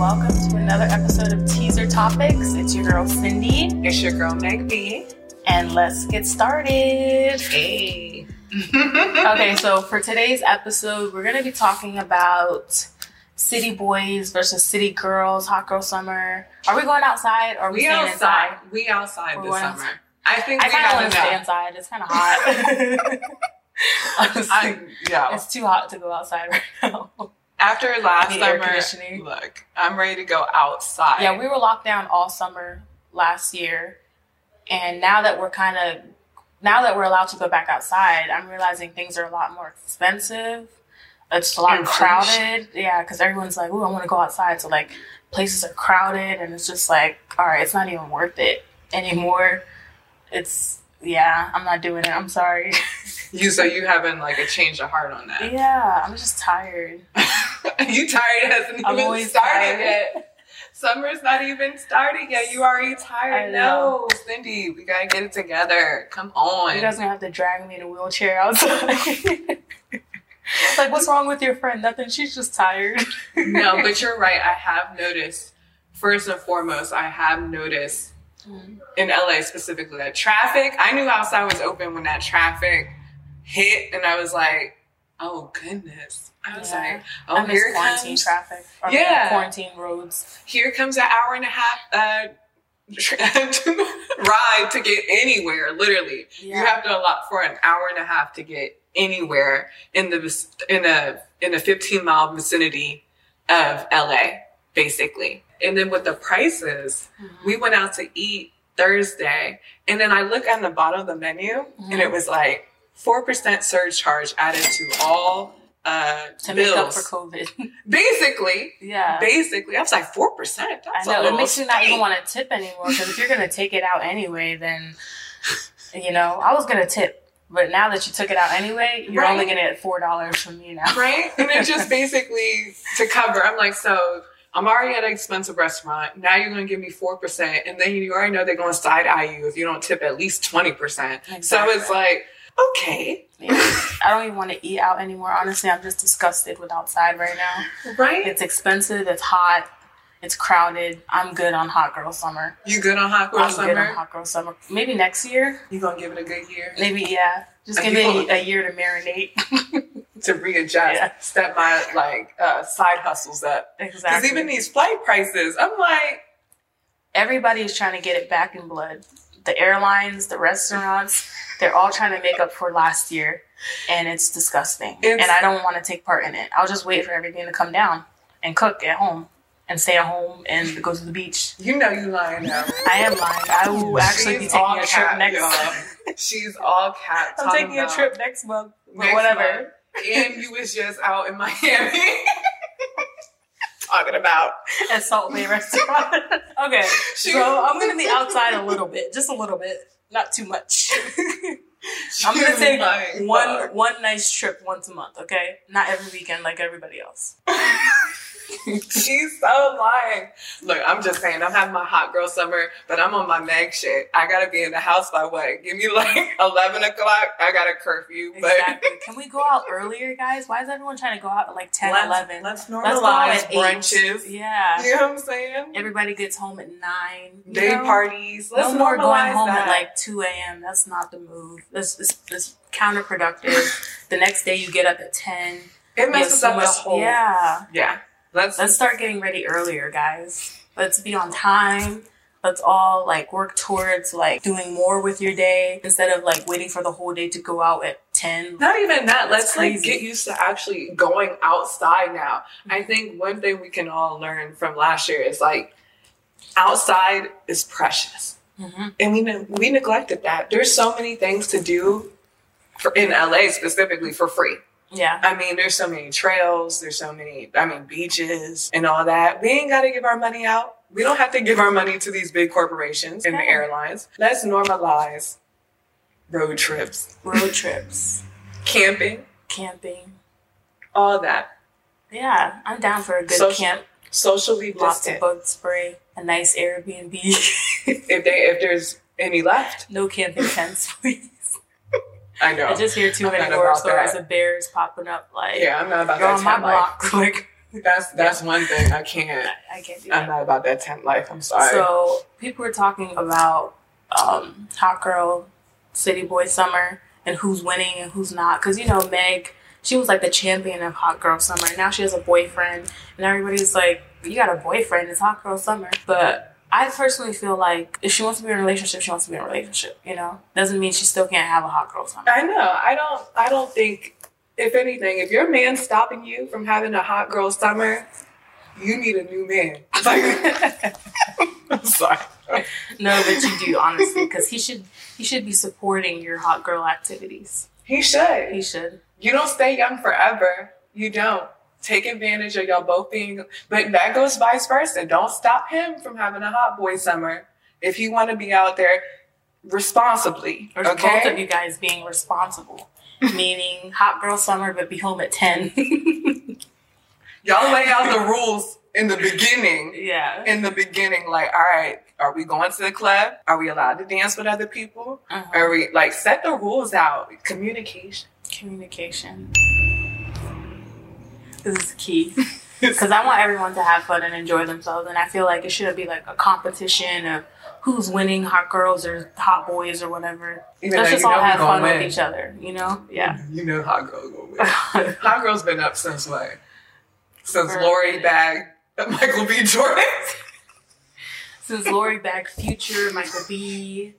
welcome to another episode of Teazer Topics. It's your girl Cindy, It's your girl Meg Vee. and let's get started. Hey. Okay, so for today's episode, we're going to be talking about city boys versus city girls, hot girl summer. Are we going outside or are we, We staying outside. inside? We outside We're this summer. outside. I think I we kind of want to stay inside. It's kind of hot. Honestly, I, yeah. it's too hot to go outside right now. After last summer, look, I'm ready to go outside. Yeah, we were locked down all summer last year, and now that we're kind of now that we're allowed to go back outside, I'm realizing things are a lot more expensive. It's a lot Inflation. crowded, yeah, because everyone's like, "Ooh, I want to go outside." So like, places are crowded, and it's just like, all right, it's not even worth it anymore. It's yeah, I'm not doing it. I'm sorry. You so you haven't like a change of heart on that. yeah, I'm just tired. you tired it hasn't I'm even started tired. yet. Summer's not even started yet. You already tired. I know. No, Cindy, we gotta get it together. Come on. You guys gonna have to drag me in a wheelchair outside. like, what's wrong with your friend? Nothing. She's just tired. no, but you're right. I have noticed. First and foremost, I have noticed in LA specifically that traffic. I knew outside was open when that traffic hit, and I was like, "Oh goodness!" I was Yeah. like, "Oh, I here quarantine comes traffic. Or Yeah. quarantine roads. here comes an hour and a half uh, ride to get anywhere. Literally, you have to allot for an hour and a half to get anywhere in the in a in a 15 mile vicinity of LA, basically. And then with the prices, Mm-hmm. we went out to eat Thursday, and then I look on the bottom of the menu, and Mhm. it was like four percent surcharge added to all uh, to make up for COVID. basically, yeah. basically, I was like four percent. I know. It makes you not even want to tip anymore because if you're gonna take it out anyway, then you know I was gonna tip, but now that you took it out anyway, you're only gonna get four dollars from me now. right? And it just basically to cover. I'm like, so I'm already at an expensive restaurant. Now you're going to give me four percent, and then you already know they're going to side eye you if you don't tip at least twenty percent. So it's like, okay, Yeah. I don't even want to eat out anymore. Honestly, I'm just disgusted with outside right now. right? It's expensive. It's hot. It's crowded. I'm good on hot girl summer. You good on hot girl I'm good on hot girl summer. Maybe next year. You gonna give it a good year Maybe yeah. Just give me a year to marinate. to readjust, Yeah. step my like uh, side hustles up. Exactly. Because even these flight prices, I'm like, Everybody is trying to get it back in blood. The airlines, the restaurants, they're all trying to make up for last year, and it's disgusting. It's- and I don't want to take part in it. I'll just wait for everything to come down and cook at home and stay at home and go to the beach. you know, you lying now. I am lying. I will actually be taking a trip next. y'all. She's all cat. I'm taking a trip next month. But Next whatever. month. and you was just out in Miami talking about At Salt Bae Restaurant. okay. So I'm gonna be outside a little bit, just a little bit, not too much. I'm gonna take one one nice trip once a month, okay? Not every weekend like everybody else. She's so lying. Look, I'm just saying, I'm having my hot girl summer, but I'm on my Meg shit. I gotta be in the house by what? Give me like 11 o'clock. I got a curfew, but Exactly. Can we go out earlier, guys? Why is everyone trying to go out at like 10, let's, 11? let's Let's go out normalize brunches. Yeah. You know what I'm saying? Everybody gets home at nine. you Day know? parties. Let's no more going home that. at like 2 a.m. That's not the move. This this this counterproductive. the next day you get up at 10. it messes so up the much- whole. Yeah. Yeah. Let's, Let's start getting ready earlier, guys. Let's be on time. Let's all like work towards like doing more with your day instead of like waiting for the whole day to go out at 10. Not even that. Let's like get used to actually going outside now. I think one thing we can all learn from last year is like outside is precious, hmm and we ne- we neglected that. There's so many things to do for in LA specifically for free. Yeah. I mean, there's so many trails. There's so many. I mean, beaches and all that. We ain't got to give our money out. We don't have to give our money to these big corporations and the airlines. Let's normalize road trips, Road trips, camping, camping. all that. Yeah, I'm down for a good Social- camp. Socially Lots of distant. bug spray, a nice Airbnb. If they if there's any left, no camping tents, please. I know. I just hear too I'm many horror stories of bears popping up. Like, yeah, I'm not about that on my time life. block. Like, That's that's one thing I can't. I, I can't do I'm that. not about that tent life. I'm sorry. So people were talking about um, hot girl, city boy summer, and who's winning and who's not. Because you know Meg, she was like the champion of hot girl summer. Now she has a boyfriend, and everybody's like, "You got a boyfriend? It's hot girl summer." But I personally feel like if she wants to be in a relationship, she wants to be in a relationship. You know, doesn't mean she still can't have a hot girl summer. I know. I don't. I don't think. If anything, if your man's stopping you from having a hot girl summer, you need a new man. Like, I'm sorry. No, but you do honestly, because he should he should be supporting your hot girl activities. He should. He should. You don't stay young forever. You don't. Take advantage of y'all both being, but that goes vice versa. Don't stop him from having a hot boy summer. If you want to be out there responsibly, Or okay? both of you guys being responsible. Meaning hot girl summer, but be home at 10. Y'all lay out the rules in the beginning. yeah. In the beginning, like, all right, are we going to the club? Are we allowed to dance with other people? Uh-huh. Are we like set the rules out? Communication. Communication. This is key. Because I want everyone to have fun and enjoy themselves. And I feel like it shouldn't be like a competition of who's winning, hot girls or hot boys or whatever. Even Let's just all have fun win. with each other, you know? Yeah. You know hot girls gonna win. hot girl's been up since what? Since For Lori bagged Michael B. Jordan. Since Lori back Future, Michael B,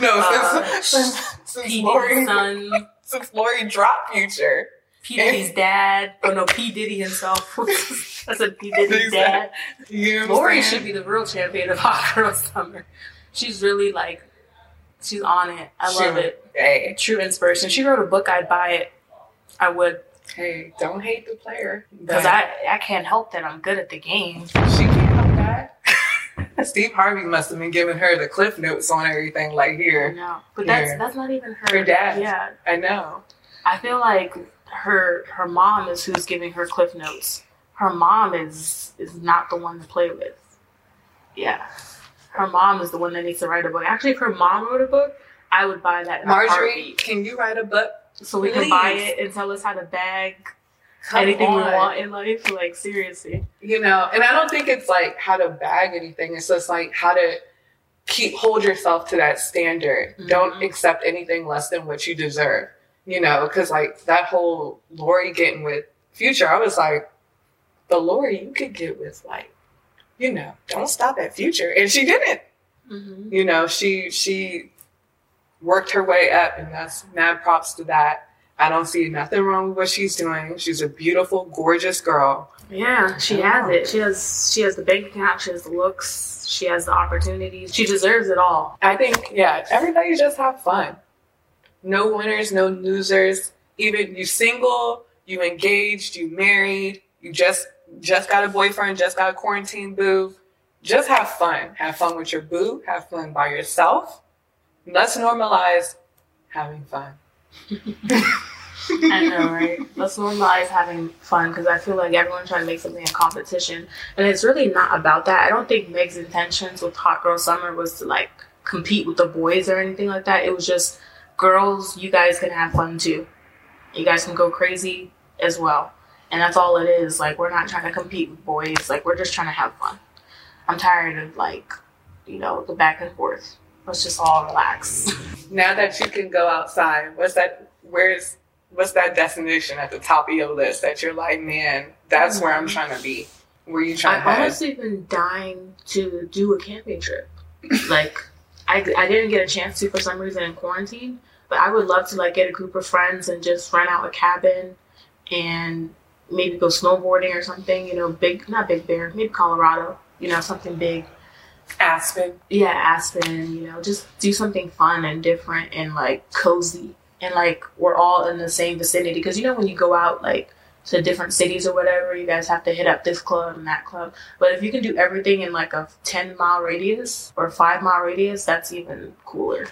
no, Uh, since since, since Lori son, since Lori dropped Future. P. Diddy's dad. Oh no, P. Diddy himself. That's a P. Diddy's dad. You know what Lori should be the real champion of hot girl summer. She's really like, she's on it. I She- love it. Hey, True inspiration. She wrote a book. I'd buy it. I would, hey, don't hate the player. because I I can't help that I'm good at the game. she can't help that. Steve Harvey must have been giving her the cliff notes on everything. Like here, No, but that's that's not even her. Her dad. Yeah, I know. I feel like her her mom is who's giving her cliff notes. Her mom is is not the one to play with. Yeah, her mom is the one that needs to write a book. Actually, if her mom wrote a book, I would buy that. Marjorie, can you write a book? so we can buy it and tell us how to bag Come anything we want in life. Like seriously, you know and i don't think it's like how to bag anything it's just like how to keep hold yourself to that standard don't Mhm. accept anything less than what you deserve you know because like that whole lori getting with future i was like the lori you could get with like you know don't stop at future and she didn't mm-hmm. you know she she worked her way up and that's mad props to that i don't see nothing wrong with what she's doing she's a beautiful gorgeous girl yeah, she has it. She has she has the bank account. She has the looks. She has the opportunities. She deserves it all. I think, yeah, everybody just have fun. No winners, no losers. Even you single, you engaged, you married, you just just got a boyfriend, just got a quarantine boo. Just have fun. Have fun with your boo. Have fun by yourself. Let's normalize having fun. I know, right? Let's normalize having fun because I feel like everyone's trying to make something a competition, and it's really not about that. I don't think Meg's intentions with Hot Girl Summer was to like compete with the boys or anything like that. It was just girls, you guys can have fun too. You guys can go crazy as well, and that's all it is. Like we're not trying to compete with boys. Like we're just trying to have fun. I'm tired of like, you know, the back and forth. Let's just all relax. Now that you can go outside, what's that? Where's what's that destination at the top of your list that you're like, man, that's where I'm mm-hmm. trying to be. Where you trying to I've honestly been dying to do a camping trip. like, I, I didn't get a chance to for some reason in quarantine, but I would love to like get a group of friends and just rent out a cabin and maybe go snowboarding or something. You know, big not Big Bear, maybe Colorado. You know, something big. Aspen. Yeah, Aspen. You know, just do something fun and different and like cozy and like we're all in the same vicinity because you know when you go out like to different cities or whatever, you guys have to hit up this club and that club. But if you can do everything in like a 10 mile radius or 5 mile radius, that's even cooler.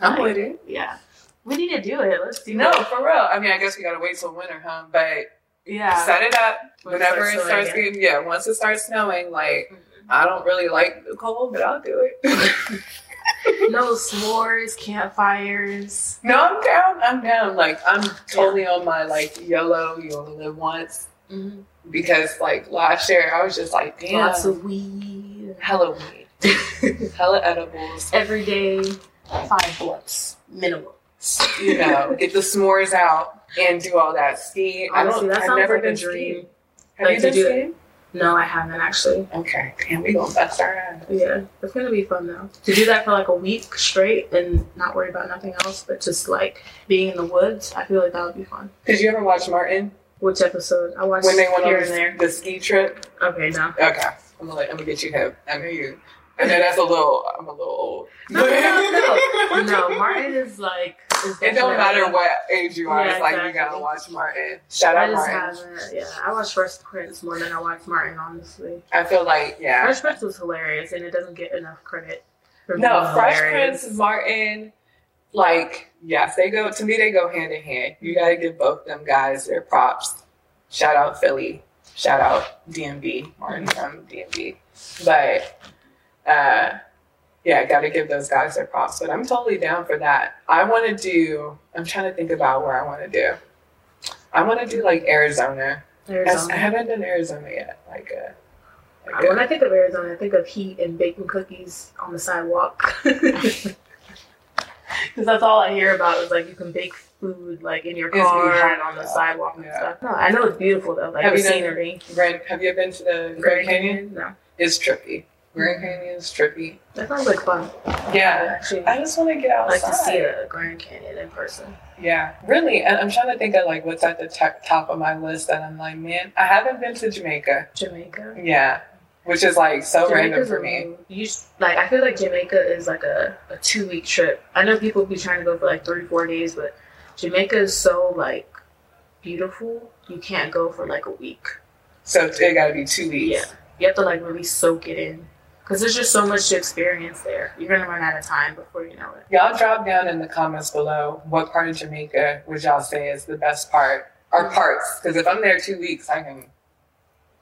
I'm Like, with it. Yeah. We need to do it. Let's do No, it. No, for real. I mean, I guess we gotta wait till winter, huh? But Yeah. set it up it whenever starts it starts getting. Yeah, once it starts snowing, like Mhm. I don't really like the cold, but I'll do it. No s'mores, campfires. no, I'm down. I'm down. Like I'm totally on my like YOLO. You only live once. Mm-hmm. because like last year I was just like, damn, Lots of weed. hella weed, hella edibles. Every day, five blunts minimum. You know, get the s'mores out and do all that ski. I don't. that I've sounds never like been a dream. skiing. Have Like you been it. skiing? No, I haven't actually. Okay, damn, we gonna bust our ass. Yeah, it's gonna be fun though. To do that for like a week straight and not worry about nothing else, but just like being in the woods, I feel like that would be fun. Did you ever watch Martin Which episode? I watched when they went here on and the, there. the ski trip? Okay, no. Okay, I'm gonna let, I'm gonna get you hip. I know you. I then that's a little. I'm a little old. No, no, no, no. Martin is like. Is It don't matter what age you are. Yeah, it's like you gotta watch Martin. Shout I out just Martin. Yeah, I watched Fresh Prince more than I watched Martin. Honestly, I feel like yeah. Fresh Prince was hilarious, and it doesn't get enough credit. No, Fresh hilarious. Prince, Martin, like, yes, they go, to me, they go hand in hand. You gotta give both them guys their props. Shout out Philly. Shout out DMV, Martin from DMV. But, uh, yeah, gotta give those guys their props. But I'm totally down for that. I wanna do, I'm trying to think about where I wanna do. I wanna do like Arizona. Arizona. I haven't done Arizona yet. Like, uh, like When uh, I think of Arizona, I think of heat and baking cookies on the sidewalk. Because that's all I hear about is like you can bake food like in your car and on the yeah. sidewalk and Yeah. stuff. No, I know it's beautiful though, like Have the you scenery. Grand, have you been to the Grand Canyon? No, It's trippy. Grand Canyon is trippy. that sounds like fun. Yeah. actually, I just want to get I outside. like to see a Grand Canyon in person. Yeah, really. And I'm trying to think of like what's at the top top of my list that I'm like, man, I haven't been to Jamaica. Jamaica. Yeah, which is like so random for me. You like I feel like Jamaica is like a, a two week trip. I know people be trying to go for like three four days, but Jamaica is so like beautiful. You can't go for like a week. So it got to be two weeks. Yeah, you have to like really soak it in because there's just so much to experience there. You're gonna run out of time before you know it. Y'all drop down in the comments below what part of Jamaica would y'all say is the best part or mm-hmm. parts? Because if I'm there two weeks, I can,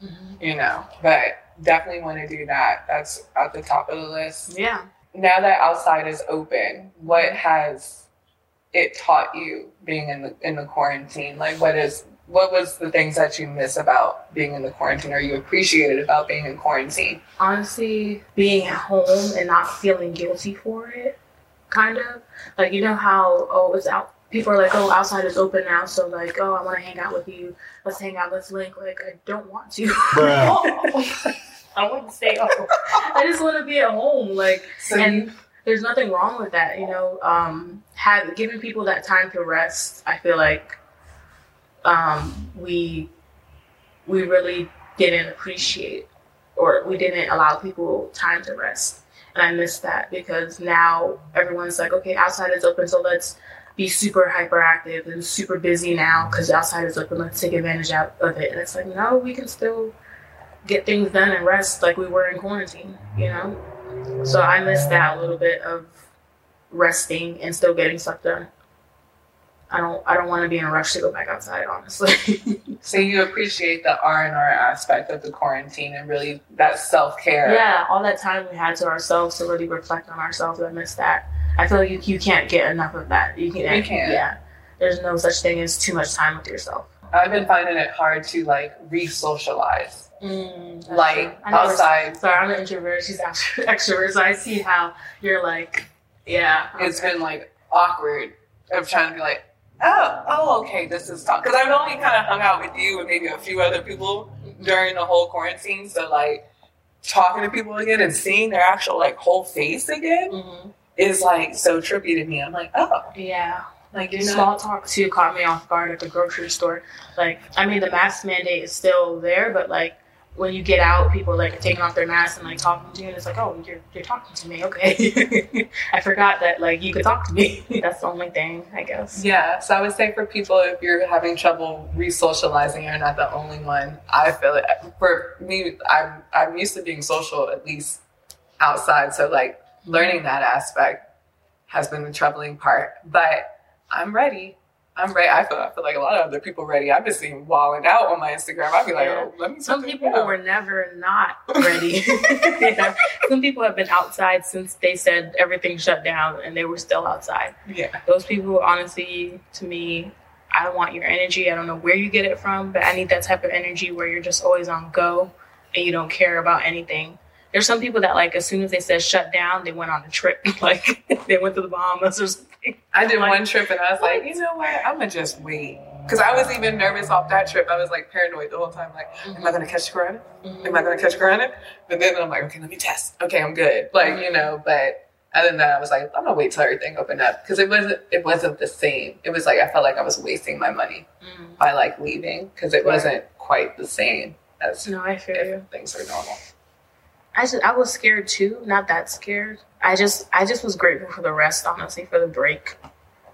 mm-hmm. you know. But definitely want to do that. That's at the top of the list. Yeah. now that outside is open, what has it taught you being in the in the quarantine? Like what is what was the things that you miss about being in the quarantine or you appreciated about being in quarantine? honestly being at home and not feeling guilty for it kind of. Like you know how oh it's out people are like oh outside is open now so like oh i want to hang out with you. Let's hang out let's link. Like i don't want to. Bruh. i want to stay home. I just want to be at home like So and there's nothing wrong with that you know? Um have giving people that time to rest i feel like um we we really didn't appreciate or we didn't allow people time to rest. And i miss that because now everyone's like okay outside is open so let's be super hyperactive and super busy now because outside is open let's take advantage out of it. And it's like no we can still get things done and rest like we were in quarantine you know? So I miss that a little bit of resting and still getting stuff done. I don't I don't want to be in a rush to go back outside, honestly. so you appreciate the R and R aspect of the quarantine and really that self care. yeah, all that time we had to ourselves to really reflect on ourselves. I miss that. I feel like you, you can't get enough of that. You can't. You can't. Yeah. There's no such thing as too much time with yourself. I've been finding it hard to like re socialize. Mm, Like outside Sorry, I'm an introvert. She's extro- extrovert, so I see how you're like, yeah. it's been like awkward of trying to be like, oh, oh, okay, this is talk. Because I've only kind of hung out with you and maybe a few other people during the whole quarantine. So like talking to people again and seeing their actual like whole face again hmm is like so trippy to me. I'm like, oh, Yeah. like you're. Small talk too caught me off guard at the grocery store. Like, I mean, the mask mandate is still there, but like when you get out, people like taking off their masks and like talking to you, and it's like, oh, you're you're talking to me, okay? I forgot that like you could talk to me. That's the only thing, I guess. Yeah, so I would say for people, if you're having trouble re-socializing, you're not the only one. I feel it. For me, I'm I'm used to being social at least outside, so like learning that aspect has been the troubling part. But I'm ready. I'm ready. I feel I feel like a lot of other people ready. I've been seeing walling out on my Instagram. I'd be like, oh, let me. Some people down. were never not ready. Yeah. Some people have been outside since they said everything shut down, and they were still outside. Yeah, Those people, honestly, to me, I want your energy. I don't know where you get it from, but I need that type of energy where you're just always on go and you don't care about anything. There's some people that like as soon as they said shut down, they went on a trip. like they went to the Bahamas or something. I did Like, one trip and I was like, you know what? I'm gonna just wait. Because I was even nervous off that trip. I was like paranoid the whole time. Like, am I mm-hmm. gonna catch corona? Mm-hmm. Am I gonna catch corona? But then I'm like, okay, let me test. Okay, I'm good. Like, you mm-hmm. know, but other than that, I was like, I'm gonna wait till everything opened up. Because it wasn't it wasn't the same. It was like I felt like I was wasting my money Mm. by like leaving because it Right. wasn't quite the same as No, I feel you. things are normal. I just I was scared too, not that scared. I just I just was grateful for the rest, honestly, for the break.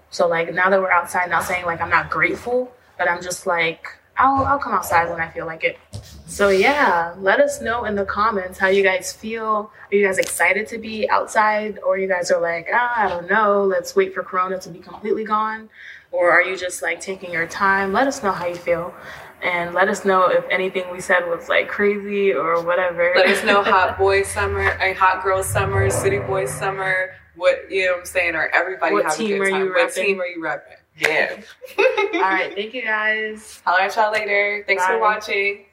So like now that we're outside, not saying like I'm not grateful, but I'm just like I'll I'll come outside when I feel like it. So yeah, let us know in the comments how you guys feel. Are you guys excited to be outside, or you guys are like ah, I don't know, let's wait for Corona to be completely gone, or are you just like taking your time? Let us know how you feel. And let us know if anything we said was like crazy or whatever. Let us know hot boy summer, a hot girl summer, city boy summer. What you know what I'm saying? Or everybody What have team a good are time. you what team are you repping? Yeah. All right, thank you guys. Holler at y'all later. Thanks for watching.